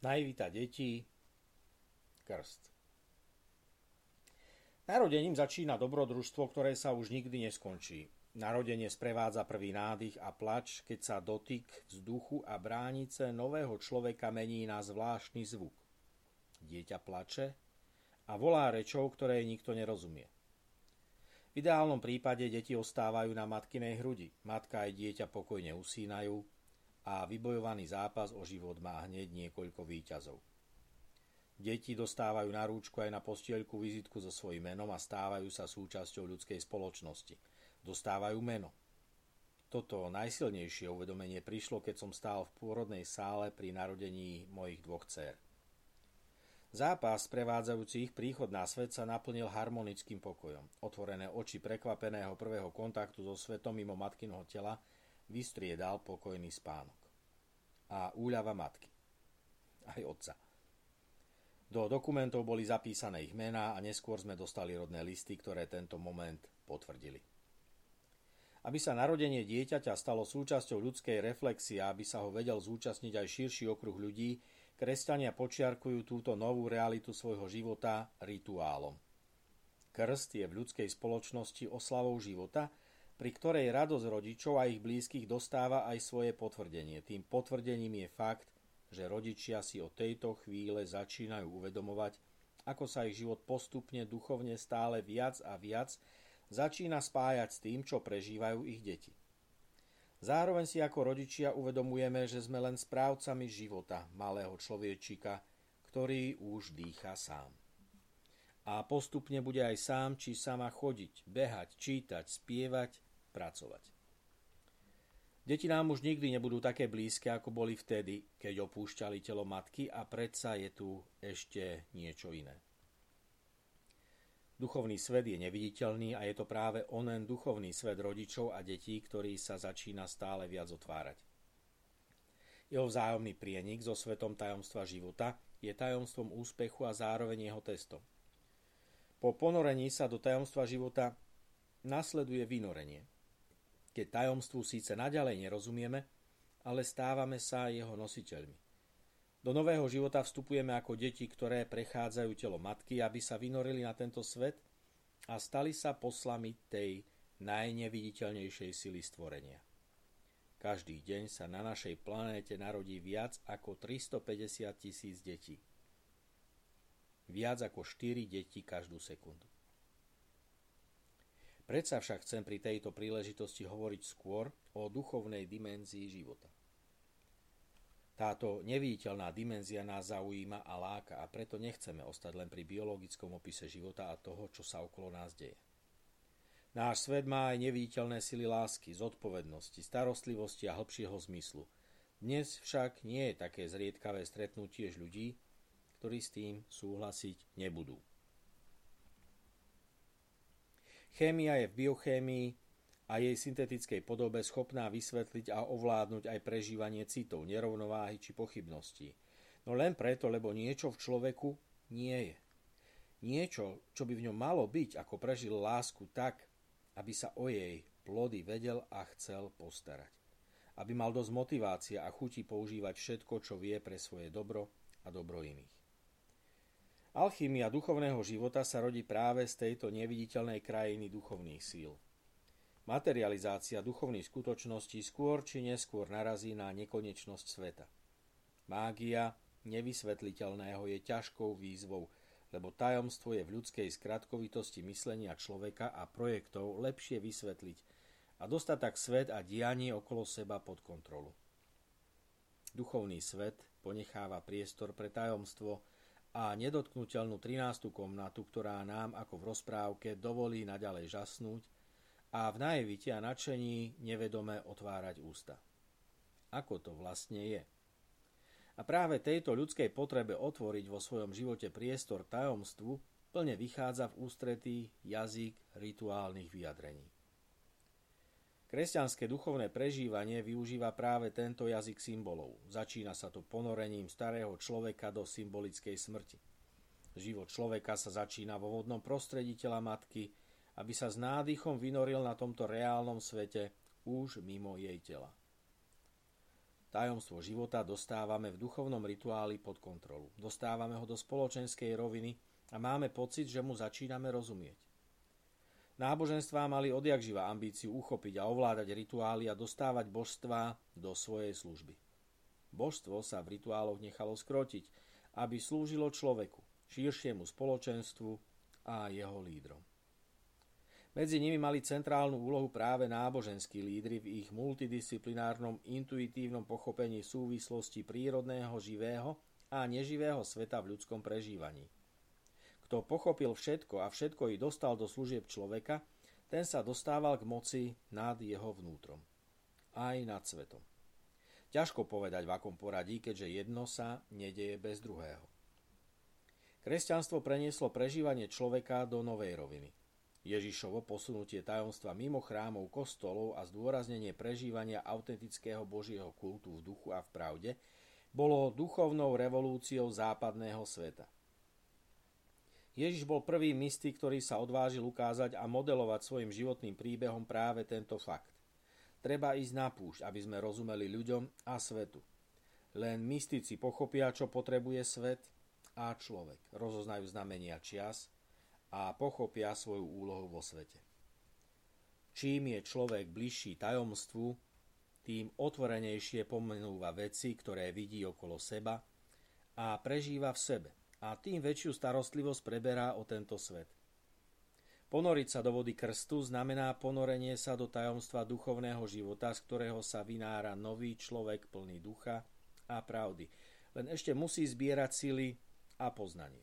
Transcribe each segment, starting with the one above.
Najvita detí, krst. Narodením začína dobrodružstvo, ktoré sa už nikdy neskončí. Narodenie sprevádza prvý nádych a plač, keď sa dotyk vzduchu a bránice nového človeka mení na zvláštny zvuk. Dieťa plače a volá rečou, ktoré nikto nerozumie. V ideálnom prípade deti ostávajú na matkinej hrudi. Matka aj dieťa pokojne usínajú, a vybojovaný zápas o život má hneď niekoľko výťazov. Deti dostávajú na rúčku aj na postielku vizitku so svojím menom a stávajú sa súčasťou ľudskej spoločnosti. Dostávajú meno. Toto najsilnejšie uvedomenie prišlo, keď som stál v pôrodnej sále pri narodení mojich dvoch dcer. Zápas prevádzajúci ich príchod na svet sa naplnil harmonickým pokojom. Otvorené oči prekvapeného prvého kontaktu so svetom mimo matkinho tela vystriedal pokojný spánok. A úľava matky. Aj otca. Do dokumentov boli zapísané ich mená a neskôr sme dostali rodné listy, ktoré tento moment potvrdili. Aby sa narodenie dieťaťa stalo súčasťou ľudskej reflexie a aby sa ho vedel zúčastniť aj širší okruh ľudí, kresťania počiarkujú túto novú realitu svojho života rituálom. Krst je v ľudskej spoločnosti oslavou života, pri ktorej radosť rodičov a ich blízkych dostáva aj svoje potvrdenie. Tým potvrdením je fakt, že rodičia si od tejto chvíle začínajú uvedomovať, ako sa ich život postupne duchovne stále viac a viac začína spájať s tým, čo prežívajú ich deti. Zároveň si ako rodičia uvedomujeme, že sme len správcami života malého človečika, ktorý už dýcha sám a postupne bude aj sám či sama chodiť, behať, čítať, spievať pracovať. Deti nám už nikdy nebudú také blízke, ako boli vtedy, keď opúšťali telo matky a predsa je tu ešte niečo iné. Duchovný svet je neviditeľný a je to práve onen duchovný svet rodičov a detí, ktorý sa začína stále viac otvárať. Jeho vzájomný prienik so svetom tajomstva života je tajomstvom úspechu a zároveň jeho testom. Po ponorení sa do tajomstva života nasleduje vynorenie – keď tajomstvu síce naďalej nerozumieme, ale stávame sa jeho nositeľmi. Do nového života vstupujeme ako deti, ktoré prechádzajú telo matky, aby sa vynorili na tento svet a stali sa poslami tej najneviditeľnejšej sily stvorenia. Každý deň sa na našej planéte narodí viac ako 350 tisíc detí. Viac ako 4 deti každú sekundu. Predsa však chcem pri tejto príležitosti hovoriť skôr o duchovnej dimenzii života. Táto neviditeľná dimenzia nás zaujíma a láka a preto nechceme ostať len pri biologickom opise života a toho, čo sa okolo nás deje. Náš svet má aj neviditeľné sily lásky, zodpovednosti, starostlivosti a hĺbšieho zmyslu. Dnes však nie je také zriedkavé stretnutie ľudí, ktorí s tým súhlasiť nebudú. Chémia je v biochémii a jej syntetickej podobe schopná vysvetliť a ovládnuť aj prežívanie citov, nerovnováhy či pochybností. No len preto, lebo niečo v človeku nie je. Niečo, čo by v ňom malo byť, ako prežil lásku tak, aby sa o jej plody vedel a chcel postarať. Aby mal dosť motivácie a chuti používať všetko, čo vie pre svoje dobro a dobro iných. Alchymia duchovného života sa rodí práve z tejto neviditeľnej krajiny duchovných síl. Materializácia duchovných skutočností skôr či neskôr narazí na nekonečnosť sveta. Mágia nevysvetliteľného je ťažkou výzvou, lebo tajomstvo je v ľudskej skratkovitosti myslenia človeka a projektov lepšie vysvetliť a dostať tak svet a dianie okolo seba pod kontrolu. Duchovný svet ponecháva priestor pre tajomstvo, a nedotknutelnú 13. komnatu, ktorá nám ako v rozprávke dovolí naďalej žasnúť a v najevite a nadšení nevedome otvárať ústa. Ako to vlastne je? A práve tejto ľudskej potrebe otvoriť vo svojom živote priestor tajomstvu plne vychádza v ústretí jazyk rituálnych vyjadrení. Kresťanské duchovné prežívanie využíva práve tento jazyk symbolov. Začína sa to ponorením starého človeka do symbolickej smrti. Život človeka sa začína vo vodnom prostredí tela matky, aby sa s nádychom vynoril na tomto reálnom svete už mimo jej tela. tajomstvo života dostávame v duchovnom rituáli pod kontrolu. Dostávame ho do spoločenskej roviny a máme pocit, že mu začíname rozumieť. Náboženstvá mali odjak živa ambíciu uchopiť a ovládať rituály a dostávať božstvá do svojej služby. Božstvo sa v rituáloch nechalo skrotiť, aby slúžilo človeku, širšiemu spoločenstvu a jeho lídrom. Medzi nimi mali centrálnu úlohu práve náboženskí lídry v ich multidisciplinárnom intuitívnom pochopení súvislosti prírodného, živého a neživého sveta v ľudskom prežívaní. Kto pochopil všetko a všetko i dostal do služieb človeka, ten sa dostával k moci nad jeho vnútrom. Aj nad svetom. Ťažko povedať v akom poradí, keďže jedno sa nedeje bez druhého. Kresťanstvo prenieslo prežívanie človeka do novej roviny. Ježišovo posunutie tajomstva mimo chrámov kostolov a zdôraznenie prežívania autentického božieho kultu v duchu a v pravde bolo duchovnou revolúciou západného sveta. Ježiš bol prvý mystik, ktorý sa odvážil ukázať a modelovať svojim životným príbehom práve tento fakt. Treba ísť na púšť, aby sme rozumeli ľuďom a svetu. Len mystici pochopia, čo potrebuje svet a človek. Rozoznajú znamenia čias, a pochopia svoju úlohu vo svete. Čím je človek bližší tajomstvu, tým otvorenejšie pomenúva veci, ktoré vidí okolo seba a prežíva v sebe a tým väčšiu starostlivosť preberá o tento svet. Ponoriť sa do vody krstu znamená ponorenie sa do tajomstva duchovného života, z ktorého sa vynára nový človek plný ducha a pravdy. Len ešte musí zbierať sily a poznanie.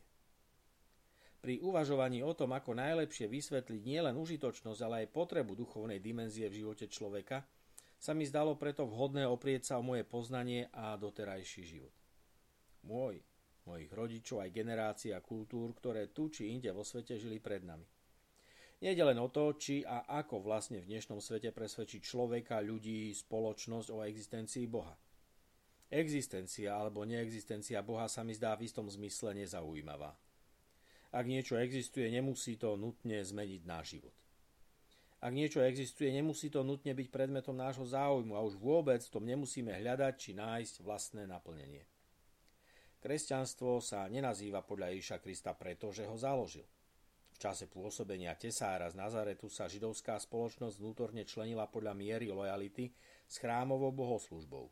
Pri uvažovaní o tom, ako najlepšie vysvetliť nielen užitočnosť, ale aj potrebu duchovnej dimenzie v živote človeka, sa mi zdalo preto vhodné oprieť sa o moje poznanie a doterajší život. Môj, mojich rodičov aj generácia kultúr, ktoré tu či inde vo svete žili pred nami. Nejde len o to, či a ako vlastne v dnešnom svete presvedčiť človeka, ľudí, spoločnosť o existencii Boha. Existencia alebo neexistencia Boha sa mi zdá v istom zmysle nezaujímavá. Ak niečo existuje, nemusí to nutne zmeniť náš život. Ak niečo existuje, nemusí to nutne byť predmetom nášho záujmu a už vôbec tom nemusíme hľadať či nájsť vlastné naplnenie. Kresťanstvo sa nenazýva podľa Ježiša Krista preto, že ho založil. V čase pôsobenia tesára z Nazaretu sa židovská spoločnosť vnútorne členila podľa miery lojality s chrámovou bohoslužbou.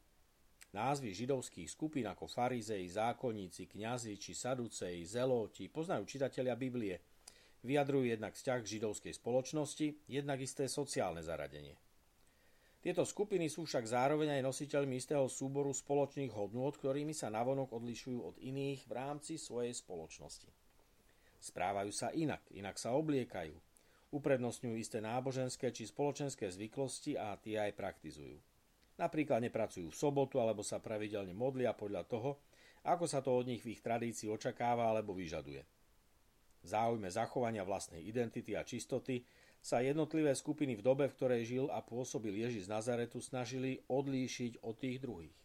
Názvy židovských skupín ako farizei, zákonníci, kňazi či saduceji, zeloti poznajú čitatelia Biblie. Vyjadrujú jednak vzťah k židovskej spoločnosti, jednak isté sociálne zaradenie. Tieto skupiny sú však zároveň aj nositeľmi istého súboru spoločných hodnôt, ktorými sa navonok odlišujú od iných v rámci svojej spoločnosti. Správajú sa inak, inak sa obliekajú, uprednostňujú isté náboženské či spoločenské zvyklosti a tie aj praktizujú. Napríklad nepracujú v sobotu alebo sa pravidelne modlia podľa toho, ako sa to od nich v ich tradícii očakáva alebo vyžaduje. V záujme zachovania vlastnej identity a čistoty sa jednotlivé skupiny v dobe, v ktorej žil a pôsobil Ježiš z Nazaretu, snažili odlíšiť od tých druhých.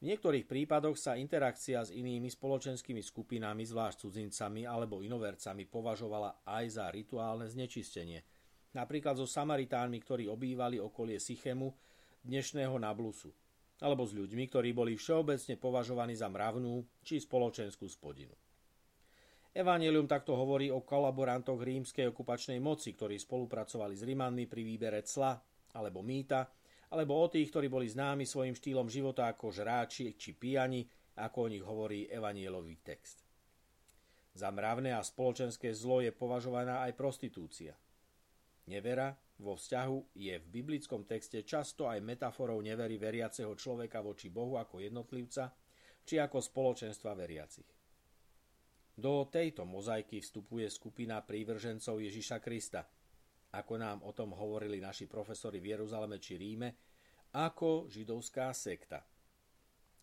V niektorých prípadoch sa interakcia s inými spoločenskými skupinami, zvlášť cudzincami alebo inovercami, považovala aj za rituálne znečistenie. Napríklad so Samaritánmi, ktorí obývali okolie Sychemu dnešného Nablusu, alebo s ľuďmi, ktorí boli všeobecne považovaní za mravnú či spoločenskú spodinu. Evangelium takto hovorí o kolaborantoch rímskej okupačnej moci, ktorí spolupracovali s Rimanmi pri výbere cla alebo mýta, alebo o tých, ktorí boli známi svojim štýlom života ako žráči či pijani, ako o nich hovorí evanielový text. Za mravné a spoločenské zlo je považovaná aj prostitúcia. Nevera vo vzťahu je v biblickom texte často aj metaforou nevery veriaceho človeka voči Bohu ako jednotlivca, či ako spoločenstva veriacich. Do tejto mozaiky vstupuje skupina prívržencov Ježiša Krista, ako nám o tom hovorili naši profesori v Jeruzaleme či Ríme, ako židovská sekta.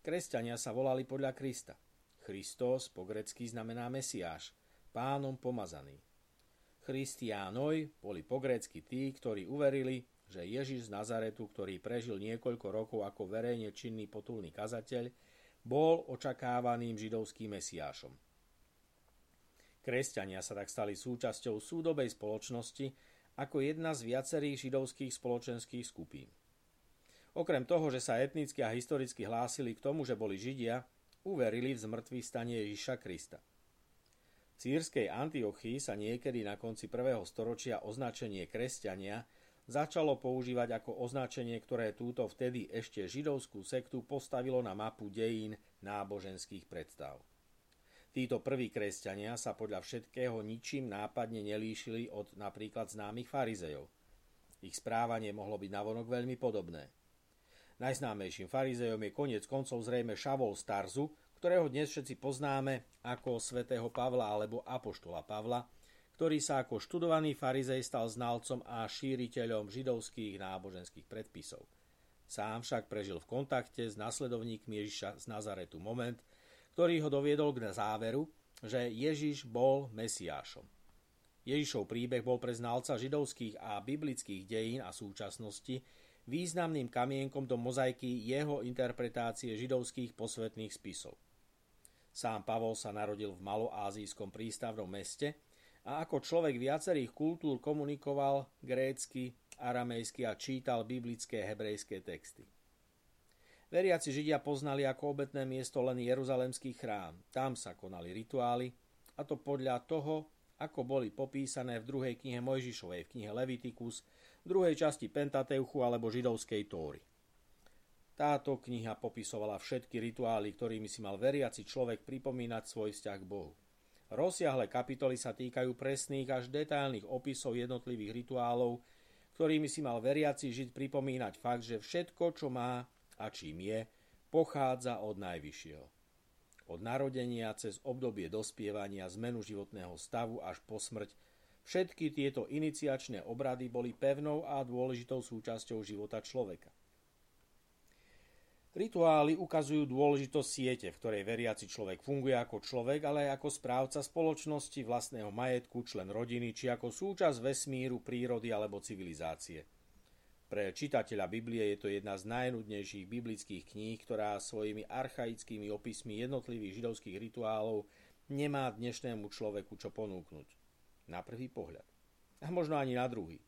Kresťania sa volali podľa Krista. Christos po grecky znamená Mesiáš, pánom pomazaný. Christiánoj boli pogrécky tí, ktorí uverili, že Ježiš z Nazaretu, ktorý prežil niekoľko rokov ako verejne činný potulný kazateľ, bol očakávaným židovským mesiášom. Kresťania sa tak stali súčasťou súdobej spoločnosti ako jedna z viacerých židovských spoločenských skupín. Okrem toho, že sa etnicky a historicky hlásili k tomu, že boli Židia, uverili v zmrtvý stanie Ježiša Krista. V sírskej Antiochii sa niekedy na konci prvého storočia označenie kresťania začalo používať ako označenie, ktoré túto vtedy ešte židovskú sektu postavilo na mapu dejín náboženských predstav. Títo prví kresťania sa podľa všetkého ničím nápadne nelíšili od napríklad známych farizejov. Ich správanie mohlo byť navonok veľmi podobné. Najznámejším farizejom je koniec koncov zrejme Šavol Starzu, ktorého dnes všetci poznáme ako svätého Pavla alebo apoštola Pavla, ktorý sa ako študovaný farizej stal znalcom a šíriteľom židovských náboženských predpisov. Sám však prežil v kontakte s nasledovníkmi Ježiša z Nazaretu moment, ktorý ho doviedol k záveru, že Ježiš bol Mesiášom. Ježišov príbeh bol pre znalca židovských a biblických dejín a súčasnosti významným kamienkom do mozaiky jeho interpretácie židovských posvetných spisov. Sám Pavol sa narodil v maloázijskom prístavnom meste a ako človek viacerých kultúr komunikoval grécky, aramejsky a čítal biblické hebrejské texty. Veriaci Židia poznali ako obetné miesto len Jeruzalemský chrám. Tam sa konali rituály, a to podľa toho, ako boli popísané v druhej knihe Mojžišovej, v knihe Levitikus, druhej časti Pentateuchu alebo židovskej Tóry. Táto kniha popisovala všetky rituály, ktorými si mal veriaci človek pripomínať svoj vzťah k Bohu. Rozsiahle kapitoly sa týkajú presných až detailných opisov jednotlivých rituálov, ktorými si mal veriaci žiť pripomínať fakt, že všetko, čo má a čím je, pochádza od Najvyššieho. Od narodenia cez obdobie dospievania, zmenu životného stavu až po smrť Všetky tieto iniciačné obrady boli pevnou a dôležitou súčasťou života človeka. Rituály ukazujú dôležitosť siete, v ktorej veriaci človek funguje ako človek, ale aj ako správca spoločnosti, vlastného majetku, člen rodiny, či ako súčasť vesmíru, prírody alebo civilizácie. Pre čitateľa Biblie je to jedna z najnudnejších biblických kníh, ktorá svojimi archaickými opismi jednotlivých židovských rituálov nemá dnešnému človeku čo ponúknuť na prvý pohľad. A možno ani na druhý.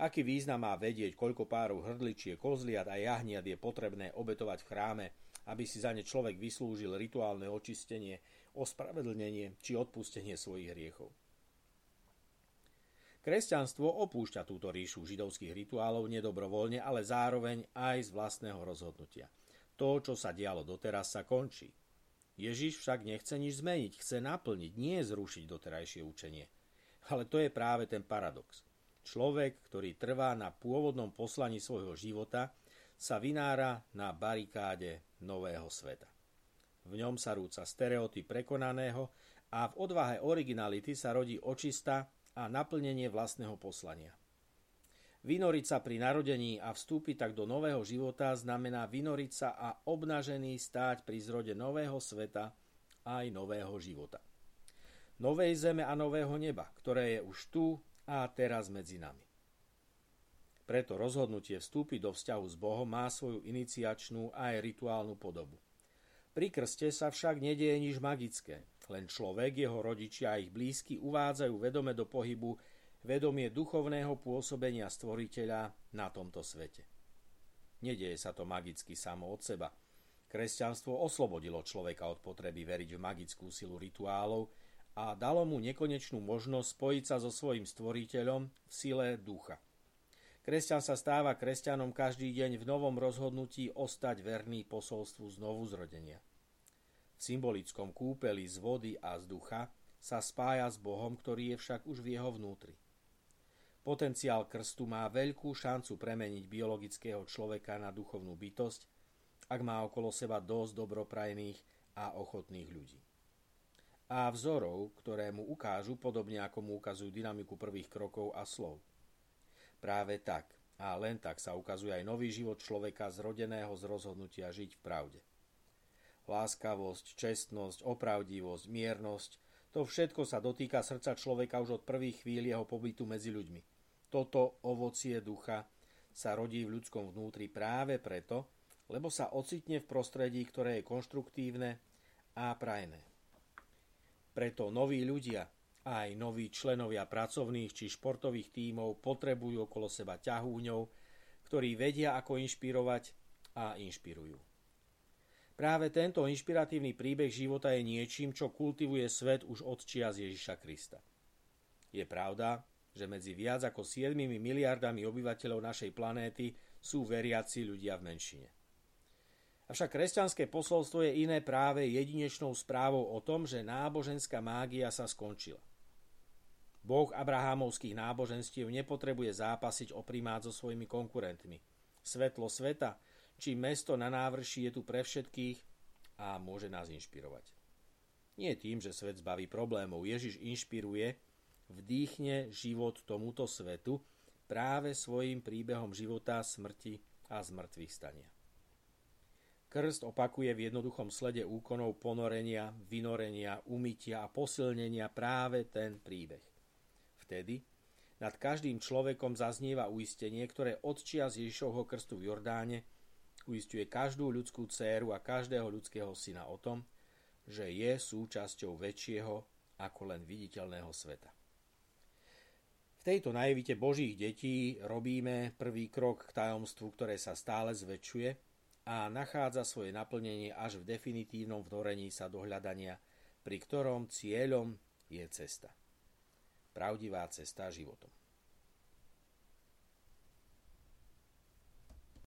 Aký význam má vedieť, koľko párov hrdličie, kozliat a jahniat je potrebné obetovať v chráme, aby si za ne človek vyslúžil rituálne očistenie, ospravedlnenie či odpustenie svojich hriechov. Kresťanstvo opúšťa túto ríšu židovských rituálov nedobrovoľne, ale zároveň aj z vlastného rozhodnutia. To, čo sa dialo doteraz, sa končí. Ježiš však nechce nič zmeniť, chce naplniť, nie zrušiť doterajšie učenie – ale to je práve ten paradox. Človek, ktorý trvá na pôvodnom poslaní svojho života, sa vynára na barikáde nového sveta. V ňom sa rúca stereotyp prekonaného a v odvahe originality sa rodí očista a naplnenie vlastného poslania. Vynoriť sa pri narodení a vstúpiť tak do nového života znamená vynoriť sa a obnažený stáť pri zrode nového sveta aj nového života novej zeme a nového neba, ktoré je už tu a teraz medzi nami. Preto rozhodnutie vstúpiť do vzťahu s Bohom má svoju iniciačnú aj rituálnu podobu. Pri krste sa však nedieje nič magické, len človek, jeho rodičia a ich blízky uvádzajú vedome do pohybu vedomie duchovného pôsobenia stvoriteľa na tomto svete. Nedieje sa to magicky samo od seba. Kresťanstvo oslobodilo človeka od potreby veriť v magickú silu rituálov, a dalo mu nekonečnú možnosť spojiť sa so svojim stvoriteľom v sile ducha. Kresťan sa stáva kresťanom každý deň v novom rozhodnutí ostať verný posolstvu znovu zrodenia. V symbolickom kúpeli z vody a z ducha sa spája s Bohom, ktorý je však už v jeho vnútri. Potenciál krstu má veľkú šancu premeniť biologického človeka na duchovnú bytosť, ak má okolo seba dosť dobroprajných a ochotných ľudí a vzorov, ktoré mu ukážu, podobne ako mu ukazujú dynamiku prvých krokov a slov. Práve tak a len tak sa ukazuje aj nový život človeka zrodeného z rozhodnutia žiť v pravde. Láskavosť, čestnosť, opravdivosť, miernosť, to všetko sa dotýka srdca človeka už od prvých chvíľ jeho pobytu medzi ľuďmi. Toto ovocie ducha sa rodí v ľudskom vnútri práve preto, lebo sa ocitne v prostredí, ktoré je konštruktívne a prajné. Preto noví ľudia, aj noví členovia pracovných či športových tímov potrebujú okolo seba ťahúňov, ktorí vedia, ako inšpirovať a inšpirujú. Práve tento inšpiratívny príbeh života je niečím, čo kultivuje svet už od čias Ježiša Krista. Je pravda, že medzi viac ako 7 miliardami obyvateľov našej planéty sú veriaci ľudia v menšine. Avšak kresťanské posolstvo je iné práve jedinečnou správou o tom, že náboženská mágia sa skončila. Boh abrahámovských náboženstiev nepotrebuje zápasiť o primát so svojimi konkurentmi. Svetlo sveta či mesto na návrši je tu pre všetkých a môže nás inšpirovať. Nie tým, že svet zbaví problémov. Ježiš inšpiruje, vdýchne život tomuto svetu práve svojim príbehom života, smrti a zmrtvých stania. Krst opakuje v jednoduchom slede úkonov ponorenia, vynorenia, umytia a posilnenia práve ten príbeh. Vtedy nad každým človekom zaznieva uistenie, ktoré odčia z Ježišovho krstu v Jordáne uistuje každú ľudskú dceru a každého ľudského syna o tom, že je súčasťou väčšieho ako len viditeľného sveta. V tejto najvite Božích detí robíme prvý krok k tajomstvu, ktoré sa stále zväčšuje a nachádza svoje naplnenie až v definitívnom vnorení sa do hľadania, pri ktorom cieľom je cesta. Pravdivá cesta životom.